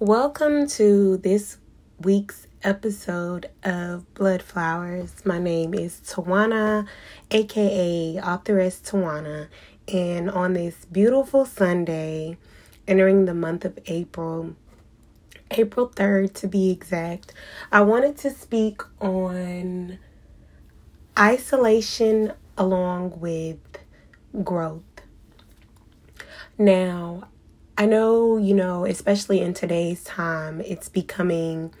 Welcome to this week's episode of Blood Flowers. My name is Tawana, aka Authoress Tawana, and on this beautiful Sunday, entering the month of April, April 3rd to be exact, I wanted to speak on isolation along with growth. Now, I know, you know, especially in today's time, it's becoming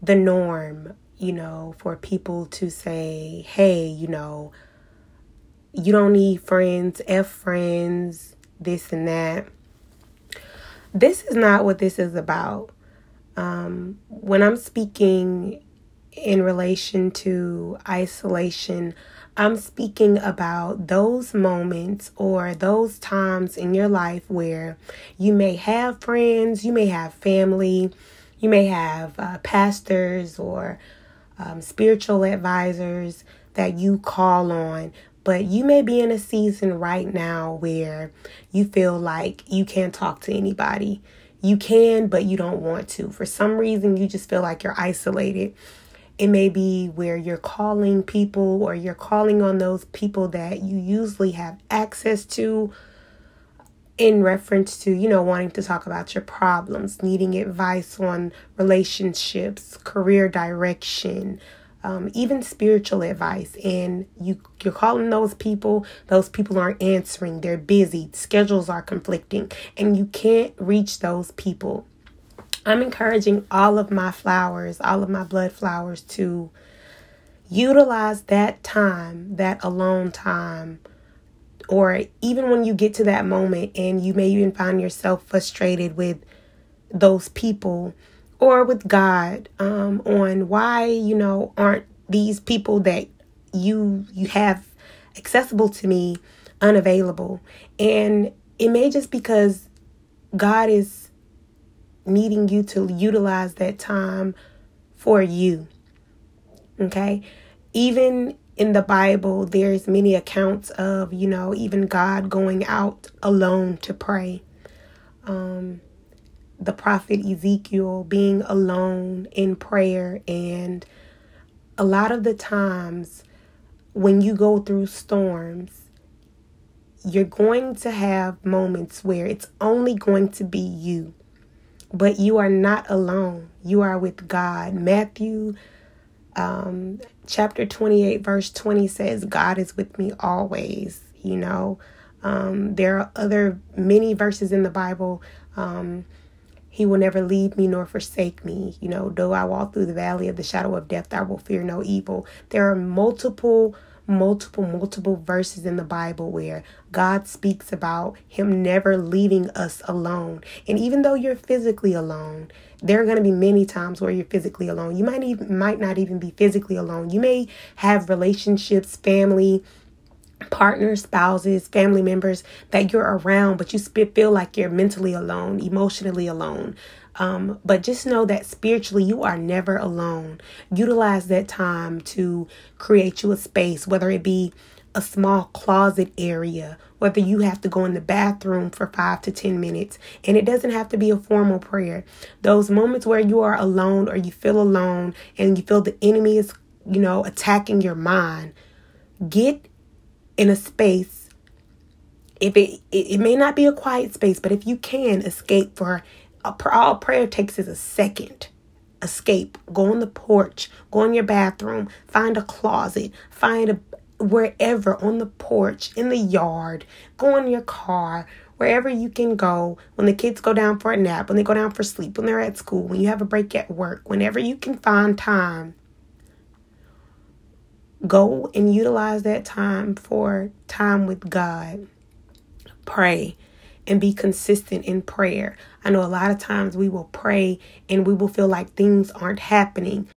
the norm, you know, for people to say, hey, you know, you don't need friends, F friends, this and that. This is not what this is about. Um, when I'm speaking in relation to isolation, I'm speaking about those moments or those times in your life where you may have friends, you may have family, you may have uh, pastors or um, spiritual advisors that you call on, but you may be in a season right now where you feel like you can't talk to anybody. You can, but you don't want to. For some reason, you just feel like you're isolated. It may be where you're calling people or you're calling on those people that you usually have access to in reference to, you know, wanting to talk about your problems, needing advice on relationships, career direction, um, even spiritual advice. And you you're calling those people, those people aren't answering. They're busy. Schedules are conflicting, and you can't reach those people. I'm encouraging all of my flowers, all of my blood flowers to utilize that time, that alone time, or even when you get to that moment and you may even find yourself frustrated with those people or with God um, on why, you know, aren't these people that you you have accessible to me unavailable. And it may just because God is needing you to utilize that time for you. Okay? Even in the Bible, there's many accounts of, you know, even God going out alone to pray. Um, the prophet Ezekiel being alone in prayer. And a lot of the times when you go through storms, you're going to have moments where it's only going to be you. But you are not alone. You are with God. Matthew um, chapter 28, verse 20 says, God is with me always. You know, um, there are other many verses in the Bible. Um, he will never leave me nor forsake me. You know, though I walk through the valley of the shadow of death, I will fear no evil. There are multiple multiple, multiple verses in the Bible where God speaks about Him never leaving us alone. And even though you're physically alone, there are going to be many times where you're physically alone. You might even might not even be physically alone. You may have relationships, family, partners, spouses, family members that you're around, but you feel like you're mentally alone, emotionally alone. Um, but just know that spiritually, you are never alone. Utilize that time to create you a space, whether it be a small closet area, whether you have to go in the bathroom for five to 10 minutes. And it doesn't have to be a formal prayer. Those moments where you are alone or you feel alone and you feel the enemy is, you know, attacking your mind, get in a space. If it, it, it may not be a quiet space, but if you can escape for all prayer takes is a second escape. Go on the porch go in your bathroom find a closet find a wherever on the porch in the yard go in your car wherever you can go. When the kids go down for a nap when they go down for sleep when they're at school when you have a break at work whenever you can find time go and utilize that time for time with god. Pray and be consistent in prayer. I know a lot of times we will pray and we will feel like things aren't happening,